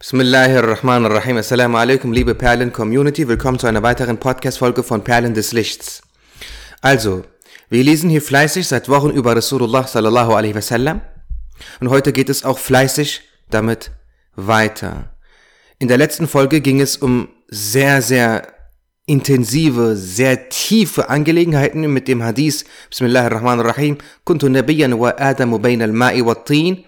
Bismillahirrahmanirrahim. Assalamu alaikum, liebe Perlen-Community. Willkommen zu einer weiteren Podcast-Folge von Perlen des Lichts. Also, wir lesen hier fleißig seit Wochen über Rasulullah sallallahu alaihi wasallam. Und heute geht es auch fleißig damit weiter. In der letzten Folge ging es um sehr, sehr intensive, sehr tiefe Angelegenheiten mit dem Hadith Bismillahirrahmanirrahim Kuntu nabiyyan wa adamu bayna al-ma'i wa tin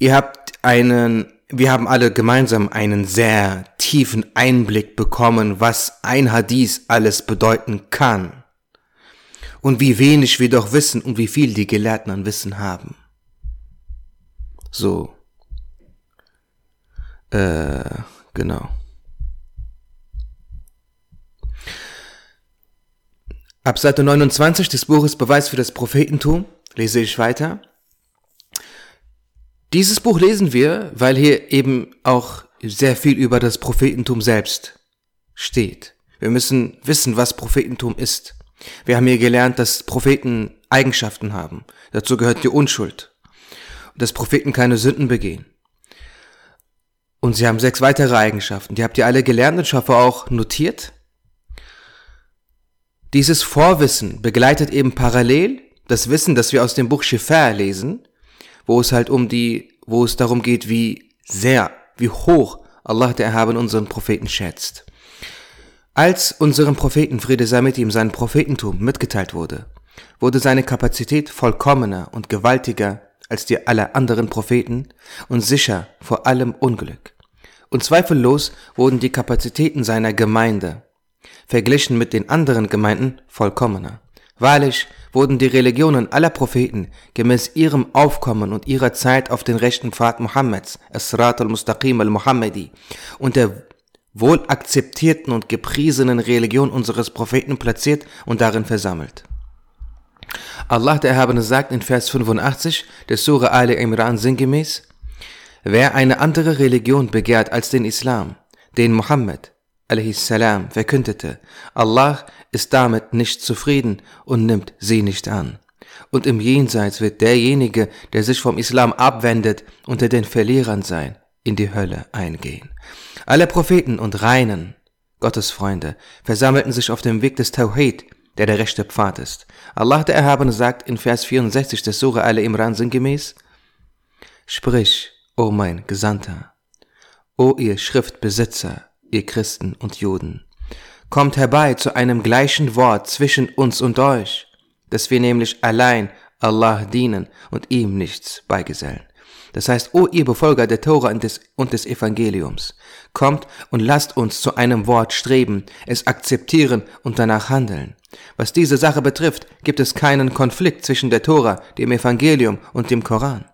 Ihr habt einen wir haben alle gemeinsam einen sehr tiefen Einblick bekommen, was ein Hadith alles bedeuten kann. Und wie wenig wir doch wissen und wie viel die Gelehrten an Wissen haben. So. Äh, genau. Ab Seite 29 des Buches Beweis für das Prophetentum lese ich weiter. Dieses Buch lesen wir, weil hier eben auch sehr viel über das Prophetentum selbst steht. Wir müssen wissen, was Prophetentum ist. Wir haben hier gelernt, dass Propheten Eigenschaften haben. Dazu gehört die Unschuld. Und dass Propheten keine Sünden begehen. Und sie haben sechs weitere Eigenschaften. Die habt ihr alle gelernt und ich hoffe auch notiert. Dieses Vorwissen begleitet eben parallel das Wissen, das wir aus dem Buch Schiffer lesen, wo es halt um die, wo es darum geht, wie sehr, wie hoch Allah der Erhaben unseren Propheten schätzt. Als unserem Propheten Friede sei mit ihm sein Prophetentum mitgeteilt wurde, wurde seine Kapazität vollkommener und gewaltiger als die aller anderen Propheten und sicher vor allem Unglück. Und zweifellos wurden die Kapazitäten seiner Gemeinde verglichen mit den anderen Gemeinden vollkommener. Wahrlich wurden die Religionen aller Propheten gemäß ihrem Aufkommen und ihrer Zeit auf den rechten Pfad Mohammeds, Asrat al-Mustaqim al-Muhammadi, und der wohl akzeptierten und gepriesenen Religion unseres Propheten platziert und darin versammelt. Allah der Erhabene sagt in Vers 85 der Surah Ali Imran sinngemäß, Wer eine andere Religion begehrt als den Islam, den Mohammed, salam verkündete, Allah ist damit nicht zufrieden und nimmt sie nicht an. Und im Jenseits wird derjenige, der sich vom Islam abwendet, unter den Verlierern sein, in die Hölle eingehen. Alle Propheten und Reinen, Gottesfreunde, versammelten sich auf dem Weg des Tawhid, der der rechte Pfad ist. Allah der Erhabene sagt in Vers 64 des Surah Al-Imran sinngemäß, Sprich, o mein Gesandter, o ihr Schriftbesitzer, ihr Christen und Juden. Kommt herbei zu einem gleichen Wort zwischen uns und euch, dass wir nämlich allein Allah dienen und ihm nichts beigesellen. Das heißt, o ihr Befolger der Tora und des, und des Evangeliums, kommt und lasst uns zu einem Wort streben, es akzeptieren und danach handeln. Was diese Sache betrifft, gibt es keinen Konflikt zwischen der Tora, dem Evangelium und dem Koran.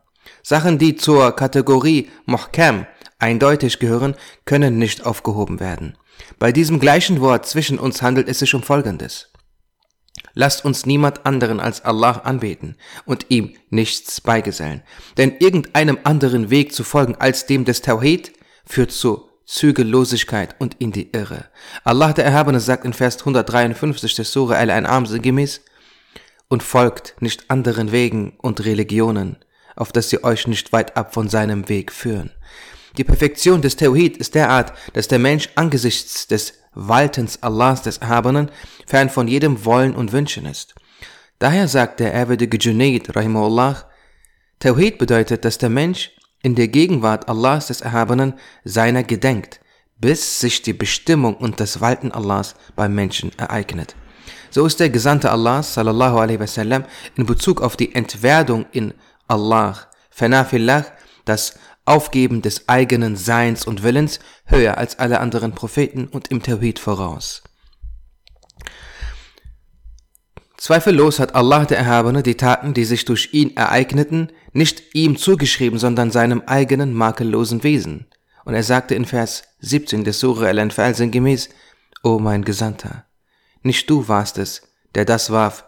Sachen, die zur Kategorie Mohkam, eindeutig gehören, können nicht aufgehoben werden. Bei diesem gleichen Wort zwischen uns handelt es sich um Folgendes. Lasst uns niemand anderen als Allah anbeten und ihm nichts beigesellen. Denn irgendeinem anderen Weg zu folgen als dem des Tawhid führt zu Zügellosigkeit und in die Irre. Allah der Erhabene sagt in Vers 153 des Surah Al-An'am gemäß, und folgt nicht anderen Wegen und Religionen, auf dass sie euch nicht weit ab von seinem Weg führen. Die Perfektion des Tawhid ist derart, dass der Mensch angesichts des Waltens Allahs des Erhabenen fern von jedem Wollen und Wünschen ist. Daher sagt der ehrwürdige Junaid, rahimahullah, Tawhid bedeutet, dass der Mensch in der Gegenwart Allahs des Erhabenen seiner gedenkt, bis sich die Bestimmung und das Walten Allahs beim Menschen ereignet. So ist der Gesandte Allahs, sallallahu alaihi wasallam, in Bezug auf die Entwerdung in Allah, Fanafillah, das Aufgeben des eigenen Seins und Willens höher als alle anderen Propheten und im Tawhid voraus. Zweifellos hat Allah der Erhabene die Taten, die sich durch ihn ereigneten, nicht ihm zugeschrieben, sondern seinem eigenen makellosen Wesen. Und er sagte in Vers 17 des Surah Al-Anfal sinngemäß, O mein Gesandter, nicht du warst es, der das warf,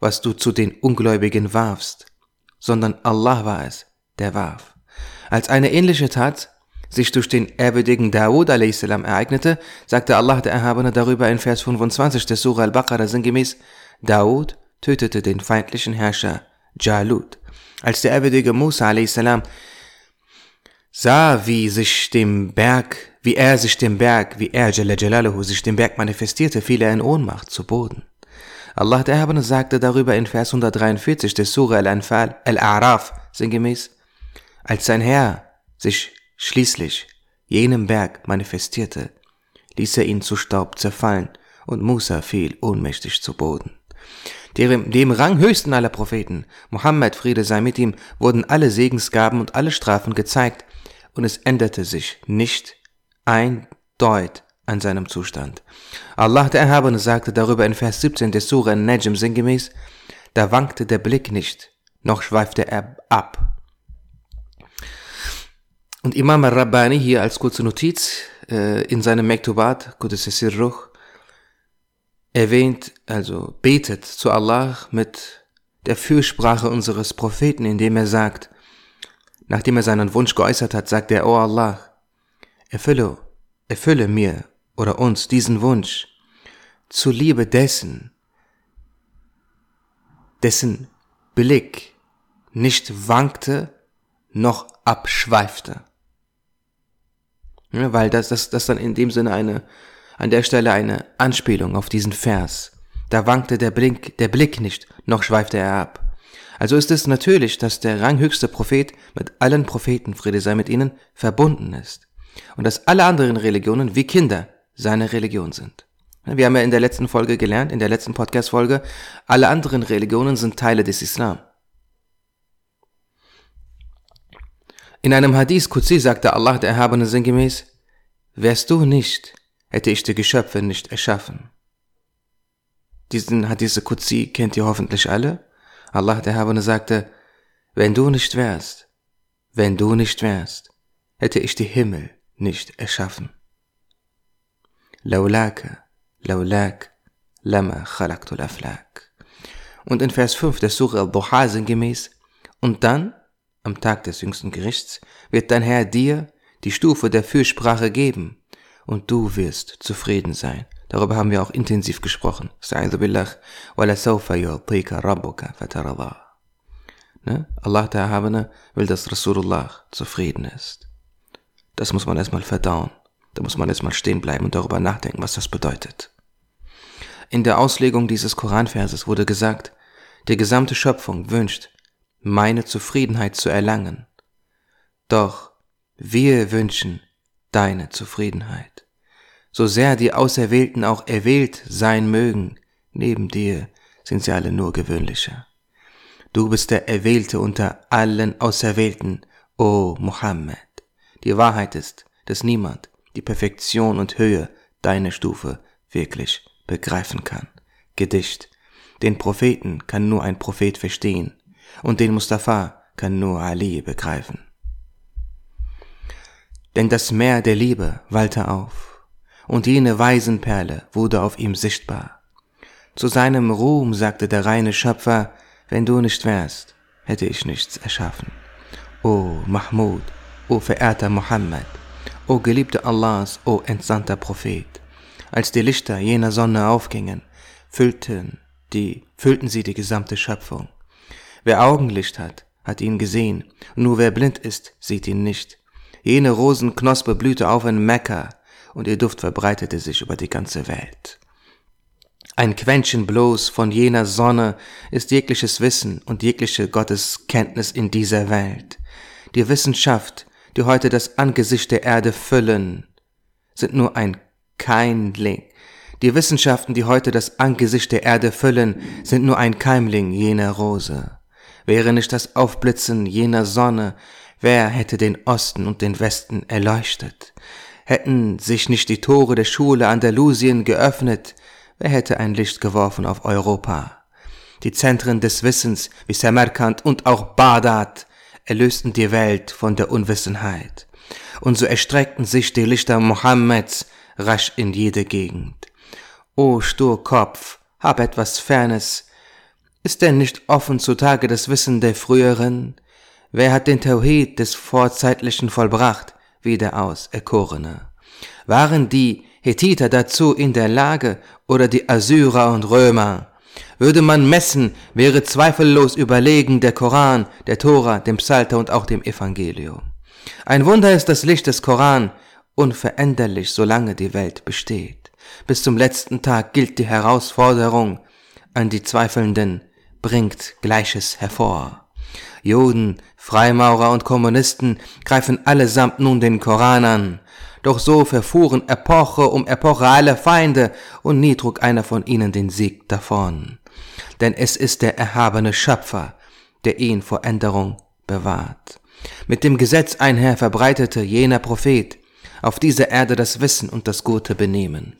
was du zu den Ungläubigen warfst, sondern Allah war es, der warf. Als eine ähnliche Tat sich durch den ehrwürdigen Dawud a.s. ereignete, sagte Allah der Erhabene darüber in Vers 25 des Surah al-Baqarah sinngemäß, Dawud tötete den feindlichen Herrscher Jalut. Als der ehrwürdige Musa a.s. sah, wie sich dem Berg, wie er sich dem Berg, wie er Jalaluhu sich dem Berg manifestierte, fiel er in Ohnmacht zu Boden. Allah der Erhabene sagte darüber in Vers 143 des Surah Al-Anfal, Al-A'raf, sinngemäß, als sein Herr sich schließlich jenem Berg manifestierte, ließ er ihn zu Staub zerfallen und Musa fiel ohnmächtig zu Boden. Dem, dem ranghöchsten aller Propheten, Mohammed Friede sei mit ihm, wurden alle Segensgaben und alle Strafen gezeigt und es änderte sich nicht ein Deut an seinem Zustand. Allah der Erhabene sagte darüber in Vers 17 des Surah Najm sinngemäß, da wankte der Blick nicht, noch schweifte er ab. Und Imam al-Rabbani hier als kurze Notiz äh, in seinem Mektubat, Qudus erwähnt, also betet zu Allah mit der Fürsprache unseres Propheten, indem er sagt, nachdem er seinen Wunsch geäußert hat, sagt er, O Allah, erfülle, erfülle mir oder uns diesen Wunsch zuliebe dessen, dessen Blick nicht wankte noch abschweifte. Ja, weil das, das, das dann in dem Sinne eine, an der Stelle eine Anspielung auf diesen Vers. Da wankte der Blick, der Blick nicht, noch schweifte er ab. Also ist es natürlich, dass der ranghöchste Prophet mit allen Propheten, Friede sei mit ihnen, verbunden ist. Und dass alle anderen Religionen wie Kinder seine Religion sind. Wir haben ja in der letzten Folge gelernt, in der letzten Podcast-Folge, alle anderen Religionen sind Teile des Islam. In einem Hadith Qudsi sagte Allah der Erhabene sinngemäß, Wärst du nicht, hätte ich die Geschöpfe nicht erschaffen. Diesen Hadith Qudsi kennt ihr hoffentlich alle. Allah der Erhabene sagte, Wenn du nicht wärst, wenn du nicht wärst, hätte ich die Himmel nicht erschaffen. Laulake, laulak, lama khalaqtul aflak. Und in Vers 5 der Surah al-Duha sinngemäß, und dann am Tag des jüngsten Gerichts, wird dein Herr dir die Stufe der Fürsprache geben, und du wirst zufrieden sein. Darüber haben wir auch intensiv gesprochen. Ne? Allah der Erhabene will, dass Rasulullah zufrieden ist. Das muss man erstmal verdauen. Da muss man jetzt mal stehen bleiben und darüber nachdenken, was das bedeutet. In der Auslegung dieses Koranverses wurde gesagt, die gesamte Schöpfung wünscht, meine Zufriedenheit zu erlangen. Doch wir wünschen deine Zufriedenheit. So sehr die Auserwählten auch erwählt sein mögen, neben dir sind sie alle nur gewöhnliche. Du bist der Erwählte unter allen Auserwählten, o Mohammed. Die Wahrheit ist, dass niemand, die Perfektion und Höhe deiner Stufe wirklich begreifen kann. Gedicht. Den Propheten kann nur ein Prophet verstehen und den Mustafa kann nur Ali begreifen. Denn das Meer der Liebe wallte auf und jene Waisenperle wurde auf ihm sichtbar. Zu seinem Ruhm sagte der reine Schöpfer, wenn du nicht wärst, hätte ich nichts erschaffen. O Mahmud, o verehrter Mohammed, O geliebter Allahs, o entsandter Prophet, als die Lichter jener Sonne aufgingen, füllten die, füllten sie die gesamte Schöpfung. Wer Augenlicht hat, hat ihn gesehen, nur wer blind ist, sieht ihn nicht. Jene Rosenknospe blühte auf in Mekka, und ihr Duft verbreitete sich über die ganze Welt. Ein Quäntchen bloß von jener Sonne ist jegliches Wissen und jegliche Gotteskenntnis in dieser Welt. Die Wissenschaft die heute das Angesicht der Erde füllen, sind nur ein Keimling. Die Wissenschaften, die heute das Angesicht der Erde füllen, sind nur ein Keimling jener Rose. Wäre nicht das Aufblitzen jener Sonne, wer hätte den Osten und den Westen erleuchtet? Hätten sich nicht die Tore der Schule Andalusien geöffnet, wer hätte ein Licht geworfen auf Europa? Die Zentren des Wissens wie Samarkand und auch Bagdad erlösten die Welt von der Unwissenheit. Und so erstreckten sich die Lichter Mohammeds rasch in jede Gegend. O Sturkopf, hab etwas Fernes. Ist denn nicht offen zutage das Wissen der früheren? Wer hat den Tauhid des Vorzeitlichen vollbracht, wie der Auserkorene? Waren die Hethiter dazu in der Lage oder die Assyrer und Römer? Würde man messen, wäre zweifellos überlegen der Koran, der Tora, dem Psalter und auch dem Evangelium. Ein Wunder ist das Licht des Koran, unveränderlich, solange die Welt besteht. Bis zum letzten Tag gilt die Herausforderung an die Zweifelnden, bringt Gleiches hervor. Juden, Freimaurer und Kommunisten greifen allesamt nun den Koran an. Doch so verfuhren Epoche um Epoche alle Feinde, und nie trug einer von ihnen den Sieg davon. Denn es ist der erhabene Schöpfer, der ihn vor Änderung bewahrt. Mit dem Gesetz einher verbreitete jener Prophet auf dieser Erde das Wissen und das gute Benehmen.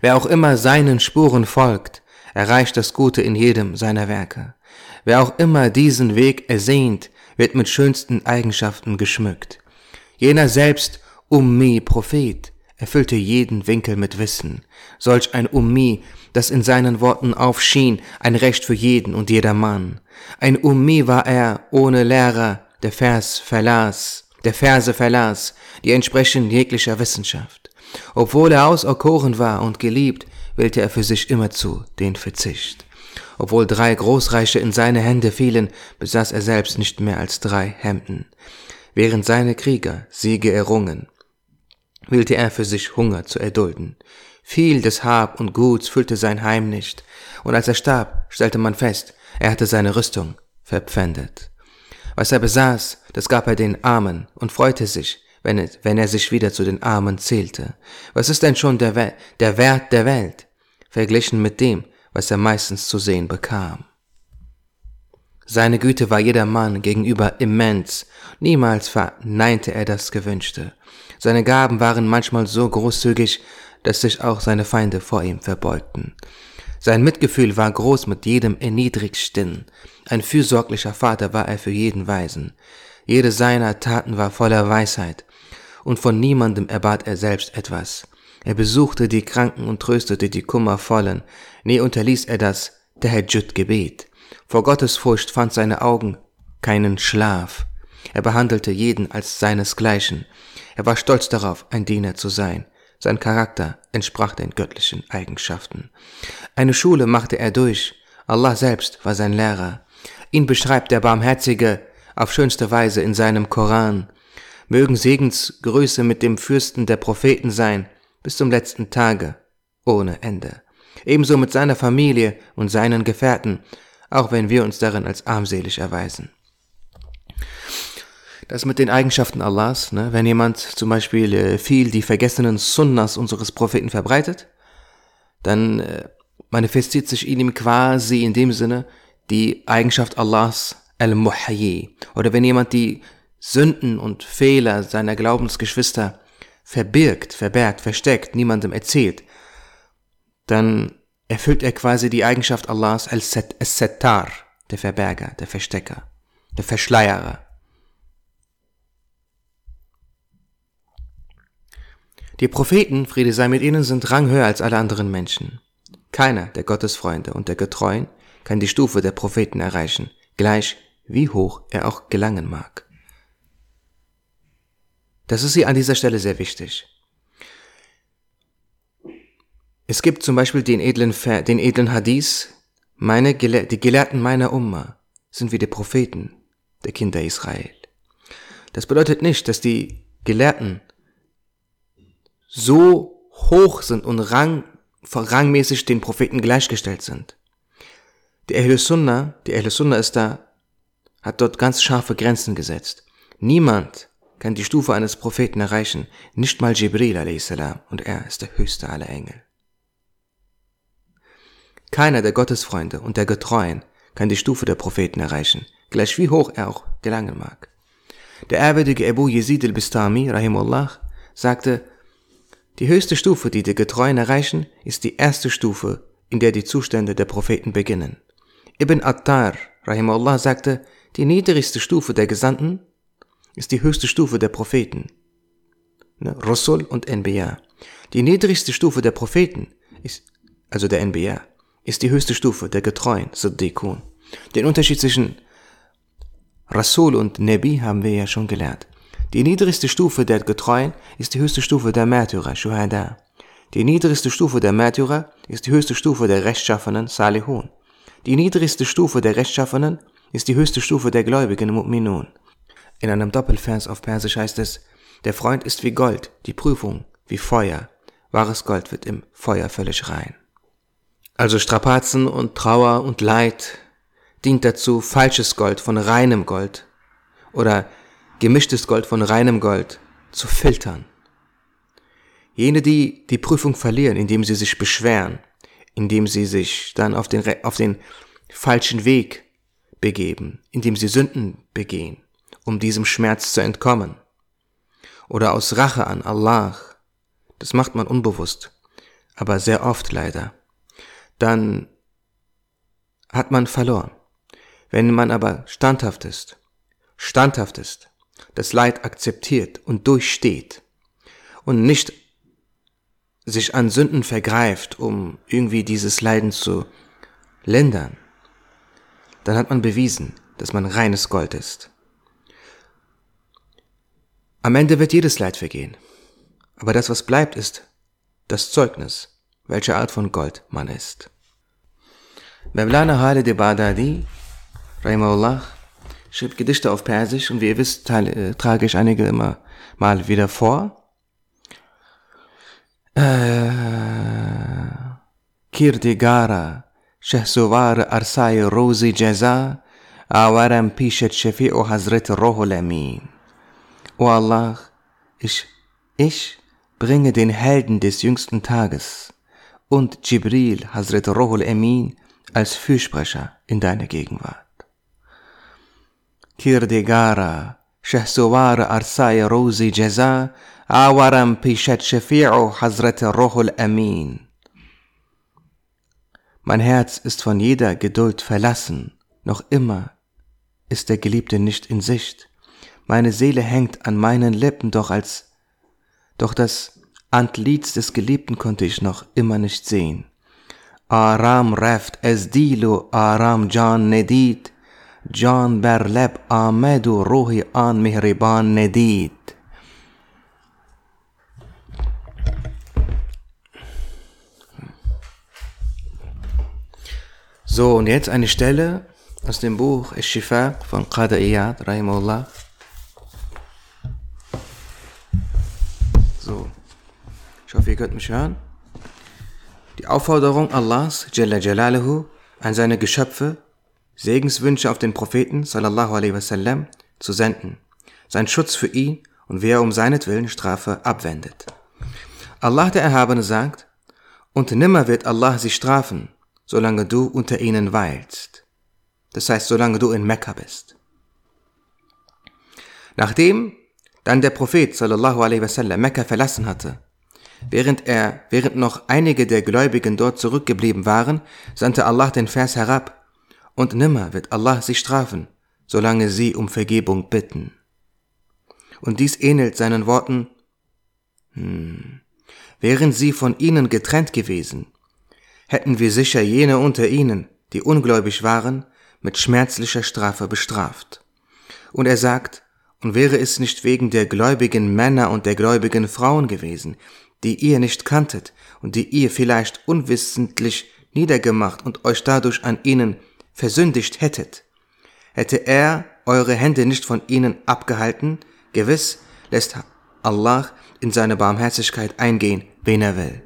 Wer auch immer seinen Spuren folgt, erreicht das Gute in jedem seiner Werke. Wer auch immer diesen Weg ersehnt, wird mit schönsten Eigenschaften geschmückt. Jener selbst Ummi Prophet erfüllte jeden Winkel mit Wissen. Solch ein Ummi, das in seinen Worten aufschien, ein Recht für jeden und jedermann. Ein Ummi war er, ohne Lehrer, der Vers verlas, der Verse verlas, die entsprechen jeglicher Wissenschaft. Obwohl er auserkoren war und geliebt, wählte er für sich immerzu den Verzicht. Obwohl drei Großreiche in seine Hände fielen, besaß er selbst nicht mehr als drei Hemden. Während seine Krieger Siege errungen, wählte er für sich Hunger zu erdulden. Viel des Hab und Guts füllte sein Heim nicht, und als er starb, stellte man fest, er hatte seine Rüstung verpfändet. Was er besaß, das gab er den Armen und freute sich, wenn, es, wenn er sich wieder zu den Armen zählte. Was ist denn schon der, We der Wert der Welt, verglichen mit dem, was er meistens zu sehen bekam? Seine Güte war jedermann gegenüber immens, niemals verneinte er das Gewünschte. Seine Gaben waren manchmal so großzügig, dass sich auch seine Feinde vor ihm verbeugten. Sein Mitgefühl war groß mit jedem Erniedrigsten. Ein fürsorglicher Vater war er für jeden Weisen. Jede seiner Taten war voller Weisheit und von niemandem erbat er selbst etwas. Er besuchte die Kranken und tröstete die Kummervollen, nie unterließ er das Tahajjud-Gebet. Vor Gottes Furcht fand seine Augen keinen Schlaf. Er behandelte jeden als seinesgleichen. Er war stolz darauf, ein Diener zu sein. Sein Charakter entsprach den göttlichen Eigenschaften. Eine Schule machte er durch. Allah selbst war sein Lehrer. Ihn beschreibt der Barmherzige auf schönste Weise in seinem Koran. Mögen Segensgrüße mit dem Fürsten der Propheten sein, bis zum letzten Tage, ohne Ende. Ebenso mit seiner Familie und seinen Gefährten, auch wenn wir uns darin als armselig erweisen. Das mit den Eigenschaften Allahs, ne? wenn jemand zum Beispiel äh, viel die vergessenen Sunnas unseres Propheten verbreitet, dann äh, manifestiert sich in ihm quasi in dem Sinne die Eigenschaft Allahs Al-Muhayyi. Oder wenn jemand die Sünden und Fehler seiner Glaubensgeschwister verbirgt, verbergt, versteckt, niemandem erzählt, dann erfüllt er quasi die Eigenschaft Allahs als Settar, der Verberger, der Verstecker, der Verschleierer. Die Propheten, Friede sei mit ihnen, sind ranghöher als alle anderen Menschen. Keiner der Gottesfreunde und der Getreuen kann die Stufe der Propheten erreichen, gleich wie hoch er auch gelangen mag. Das ist hier an dieser Stelle sehr wichtig. Es gibt zum Beispiel den edlen, den edlen Hadith, meine, die Gelehrten meiner Umma sind wie die Propheten der Kinder Israel. Das bedeutet nicht, dass die Gelehrten so hoch sind und rang, rangmäßig den Propheten gleichgestellt sind. Die Ahl Sunnah, die Ahl Sunnah ist da, hat dort ganz scharfe Grenzen gesetzt. Niemand kann die Stufe eines Propheten erreichen, nicht mal Jibril a.s. und er ist der höchste aller Engel. Keiner der Gottesfreunde und der Getreuen kann die Stufe der Propheten erreichen, gleich wie hoch er auch gelangen mag. Der ehrwürdige Abu Yazid al-Bistami, rahimullah, sagte, die höchste Stufe, die die Getreuen erreichen, ist die erste Stufe, in der die Zustände der Propheten beginnen. Ibn Attar, rahimullah, sagte, die niedrigste Stufe der Gesandten ist die höchste Stufe der Propheten. Ne? Rasul und NBA. Die niedrigste Stufe der Propheten ist, also der NBA, ist die höchste Stufe der Getreuen, Siddiqun. Den Unterschied zwischen Rasul und Nabi haben wir ja schon gelernt. Die niedrigste Stufe der Getreuen ist die höchste Stufe der Märtyrer, Shuhada. Die niedrigste Stufe der Märtyrer ist die höchste Stufe der Rechtschaffenen, Salihun. Die niedrigste Stufe der Rechtschaffenen ist die höchste Stufe der Gläubigen, Mu'minun. In einem Doppelvers auf Persisch heißt es, der Freund ist wie Gold, die Prüfung wie Feuer. Wahres Gold wird im Feuer völlig rein. Also Strapazen und Trauer und Leid dient dazu, falsches Gold von reinem Gold oder gemischtes Gold von reinem Gold zu filtern. Jene, die die Prüfung verlieren, indem sie sich beschweren, indem sie sich dann auf den, auf den falschen Weg begeben, indem sie Sünden begehen, um diesem Schmerz zu entkommen. Oder aus Rache an Allah. Das macht man unbewusst, aber sehr oft leider. Dann hat man verloren. Wenn man aber standhaft ist, standhaft ist, das Leid akzeptiert und durchsteht und nicht sich an Sünden vergreift, um irgendwie dieses Leiden zu lindern, dann hat man bewiesen, dass man reines Gold ist. Am Ende wird jedes Leid vergehen. Aber das, was bleibt, ist das Zeugnis, welche Art von Gold man ist. Mevlana Halid Badadi, Rahimahullah, schrieb Gedichte auf Persisch und wie ihr wisst, äh, trage ich einige immer mal wieder vor. Äh, Kirdigara, Shehsuvar Arsai Rosi Jaza, Awaram Pishet Shafi'u Hazrat Rohul Amin. O Allah, ich, ich bringe den Helden des jüngsten Tages und Jibril Hazrat Rohul Emin als Fürsprecher in deine Gegenwart. Kirdegara, Shahsuwar Arsai Rosi Jaza, Awaram Pishat Shafi'u Hazrat Rohul Amin. Mein Herz ist von jeder Geduld verlassen, noch immer ist der Geliebte nicht in Sicht, meine Seele hängt an meinen Lippen, doch als, doch das Antlitz des Geliebten konnte ich noch immer nicht sehen. Aram reft es dilo, Aram Jan nedid, Jan berleb Amedu Ruhi an Mihriban nedid. So, und jetzt eine Stelle aus dem Buch Esh-Shifa von Qada Rahimullah. Könnt mich hören. Die Aufforderung Allahs, Jalla Jalaluhu, an seine Geschöpfe, Segenswünsche auf den Propheten, sallallahu alaihi wasallam, zu senden. Sein Schutz für ihn und wer um seinetwillen Strafe abwendet. Allah der Erhabene sagt, und nimmer wird Allah sie strafen, solange du unter ihnen weilst. Das heißt, solange du in Mekka bist. Nachdem dann der Prophet sallallahu alaihi wasallam Mekka verlassen hatte, während er, während noch einige der Gläubigen dort zurückgeblieben waren, sandte Allah den Vers herab, und nimmer wird Allah sie strafen, solange sie um Vergebung bitten. Und dies ähnelt seinen Worten, hm, wären sie von ihnen getrennt gewesen, hätten wir sicher jene unter ihnen, die ungläubig waren, mit schmerzlicher Strafe bestraft. Und er sagt, und wäre es nicht wegen der gläubigen Männer und der gläubigen Frauen gewesen, die ihr nicht kanntet und die ihr vielleicht unwissentlich niedergemacht und euch dadurch an ihnen versündigt hättet, hätte er eure Hände nicht von ihnen abgehalten, gewiss lässt Allah in seine Barmherzigkeit eingehen, wen er will.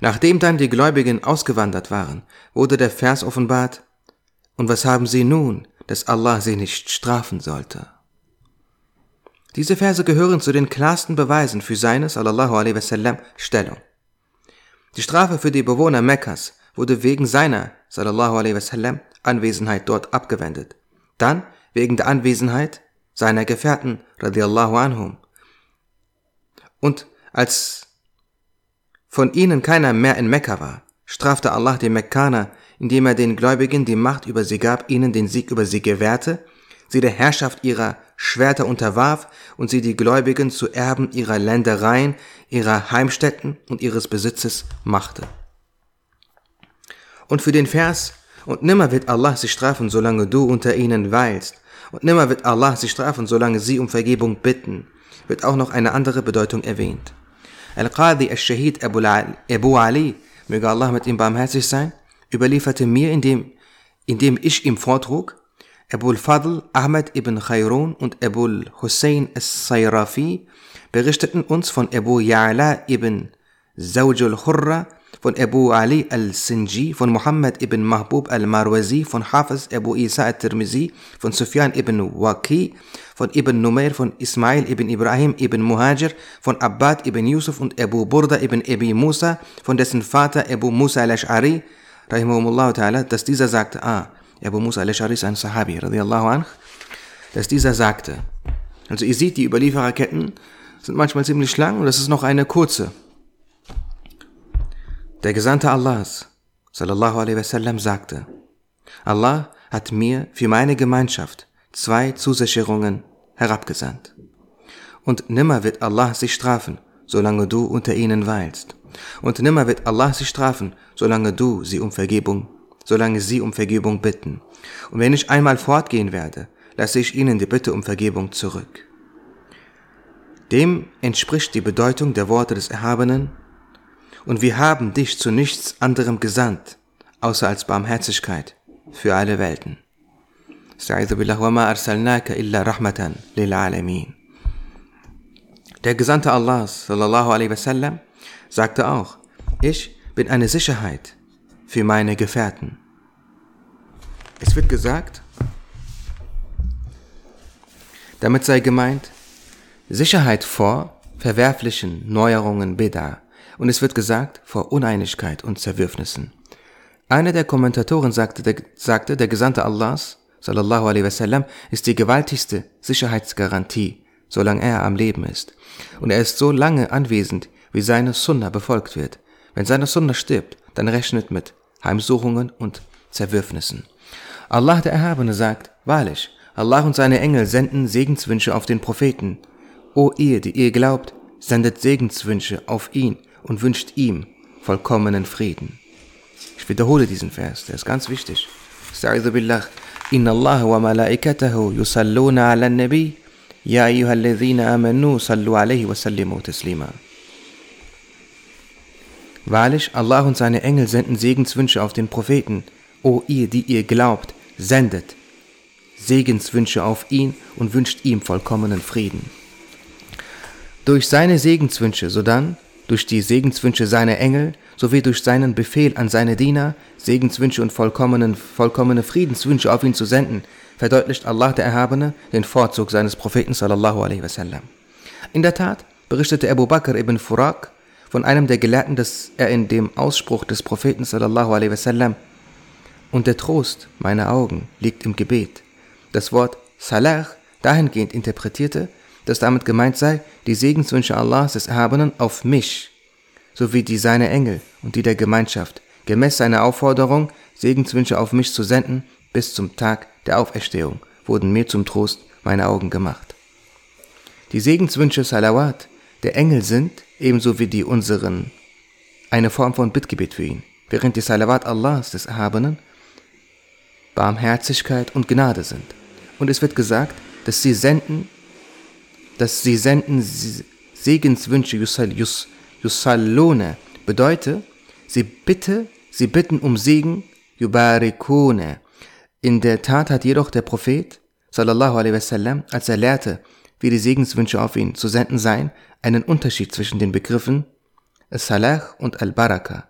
Nachdem dann die Gläubigen ausgewandert waren, wurde der Vers offenbart, und was haben sie nun, dass Allah sie nicht strafen sollte? Diese Verse gehören zu den klarsten Beweisen für seine, sallallahu alaihi wasallam, Stellung. Die Strafe für die Bewohner Mekkas wurde wegen seiner, sallallahu alaihi wasallam, Anwesenheit dort abgewendet. Dann wegen der Anwesenheit seiner Gefährten, radiallahu anhum. Und als von ihnen keiner mehr in Mekka war, strafte Allah die Mekkaner, indem er den Gläubigen die Macht über sie gab, ihnen den Sieg über sie gewährte, sie der Herrschaft ihrer Schwerter unterwarf und sie die Gläubigen zu Erben ihrer Ländereien, ihrer Heimstätten und ihres Besitzes machte. Und für den Vers, und nimmer wird Allah sie strafen, solange du unter ihnen weilst, und nimmer wird Allah sie strafen, solange sie um Vergebung bitten, wird auch noch eine andere Bedeutung erwähnt. Al-Qadi al-Shahid Abu Ali, möge Allah mit ihm barmherzig sein, überlieferte mir, indem, indem ich ihm vortrug, Abu al-Fadl, Ahmed ibn Khayrun und Abu al-Hussein al-Sayrafi berichteten uns von Abu Ya'la ibn Zawj al-Khurra, von Abu Ali al-Sinji, von Muhammad ibn Mahbub al-Marwazi, von Hafiz Abu Isa al-Tirmizi, von Sufyan ibn Waqi, von Ibn Numair, von Ismail ibn Ibrahim ibn Muhajir, von Abbad ibn Yusuf und Abu Burda ibn Abi Musa, von dessen Vater Abu Musa al-Ash'ari, rahimahumullah ta'ala, dass dieser sagte, ah, Abu Musa al-Ash'ari ist ein Sahabi, radiallahu anh, dass dieser sagte, also ihr seht, die Überliefererketten sind manchmal ziemlich lang und das ist noch eine kurze. Der Gesandte Allahs, sallallahu alaihi wasallam, sagte, Allah hat mir für meine Gemeinschaft zwei Zusicherungen herabgesandt. Und nimmer wird Allah sich strafen, solange du unter ihnen weilst. Und nimmer wird Allah sich strafen, solange du sie um Vergebung, solange sie um Vergebung bitten. Und wenn ich einmal fortgehen werde, lasse ich ihnen die Bitte um Vergebung zurück. Dem entspricht die Bedeutung der Worte des Erhabenen, und wir haben dich zu nichts anderem gesandt, außer als Barmherzigkeit für alle Welten. Der Gesandte Allahs, sallallahu alaihi wasallam, sagte auch, ich bin eine Sicherheit für meine Gefährten. Es wird gesagt, damit sei gemeint, Sicherheit vor verwerflichen Neuerungen Beda und es wird gesagt vor Uneinigkeit und Zerwürfnissen. Einer der Kommentatoren sagte, der, sagte, der Gesandte Allahs, sallallahu alaihi wasallam, ist die gewaltigste Sicherheitsgarantie, solange er am Leben ist. Und er ist so lange anwesend, wie seine Sunna befolgt wird. Wenn seine Sunna stirbt, dann rechnet mit Heimsuchungen und Zerwürfnissen. Allah der Erhabene sagt, wahrlich, Allah und seine Engel senden Segenswünsche auf den Propheten. O ihr, die ihr glaubt, sendet Segenswünsche auf ihn und wünscht ihm vollkommenen Frieden. Ich wiederhole diesen Vers, der ist ganz wichtig. Sta'idhu billah. Inna Allah wa malaikatahu yusalluna ala nabi. Ya ayyuhalladhina amanu sallu alayhi wa sallimu taslima. Wahrlich, Allah und seine Engel senden Segenswünsche auf den Propheten. O ihr, die ihr glaubt, sendet Segenswünsche auf ihn und wünscht ihm vollkommenen Frieden. Durch seine Segenswünsche sodann durch die Segenswünsche seiner Engel sowie durch seinen Befehl an seine Diener, Segenswünsche und vollkommenen, vollkommene Friedenswünsche auf ihn zu senden, verdeutlicht Allah der Erhabene den Vorzug seines Propheten sallallahu alaihi wasallam. In der Tat berichtete Abu Bakr ibn Furak von einem der Gelehrten, dass er in dem Ausspruch des Propheten sallallahu alaihi wasallam und der Trost meiner Augen liegt im Gebet, das Wort Salah dahingehend interpretierte, dass damit gemeint sei, die Segenswünsche Allahs des Erhabenen auf mich, sowie die seiner Engel und die der Gemeinschaft, gemäß seiner Aufforderung, Segenswünsche auf mich zu senden, bis zum Tag der Auferstehung, wurden mir zum Trost meine Augen gemacht. Die Segenswünsche Salawat der Engel sind, ebenso wie die unseren, eine Form von Bittgebet für ihn, während die Salawat Allahs des Erhabenen Barmherzigkeit und Gnade sind. Und es wird gesagt, dass sie senden dass sie senden Segenswünsche Yusallone bedeutet, sie bitte, sie bitten um Segen Yubarikone. In der Tat hat jedoch der Prophet sallallahu alaihi wasallam, als er lehrte, wie die Segenswünsche auf ihn zu senden seien, einen Unterschied zwischen den Begriffen Salah und Al-Baraka,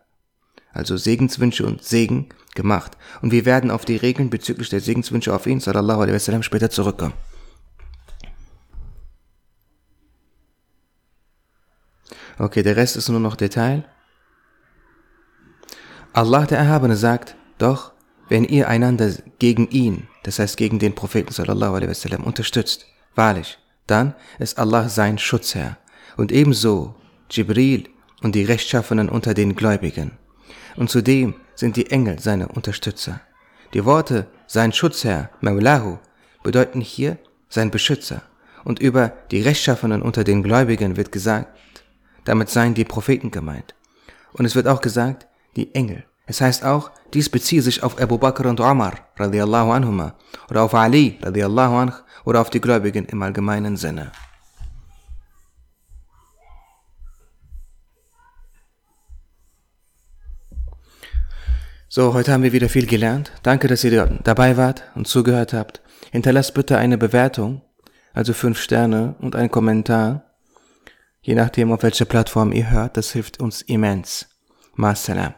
also Segenswünsche und Segen, gemacht. Und wir werden auf die Regeln bezüglich der Segenswünsche auf ihn sallallahu alaihi wasallam später zurückkommen. Okay, der Rest ist nur noch Detail. Allah der Erhabene sagt, doch, wenn ihr einander gegen ihn, das heißt gegen den Propheten sallallahu alaihi wasallam, unterstützt, wahrlich, dann ist Allah sein Schutzherr und ebenso Jibril und die Rechtschaffenen unter den Gläubigen. Und zudem sind die Engel seine Unterstützer. Die Worte sein Schutzherr, Maulahu, bedeuten hier sein Beschützer. Und über die Rechtschaffenen unter den Gläubigen wird gesagt, damit seien die Propheten gemeint. Und es wird auch gesagt, die Engel. Es heißt auch, dies beziehe sich auf Abu Bakr und Umar radiallahu anhuma oder auf Ali radiallahu anh oder auf die Gläubigen im allgemeinen Sinne. So, heute haben wir wieder viel gelernt. Danke, dass ihr dabei wart und zugehört habt. Hinterlasst bitte eine Bewertung, also fünf Sterne und einen Kommentar, je nachdem auf welcher Plattform ihr hört, das hilft uns immens. Masalam.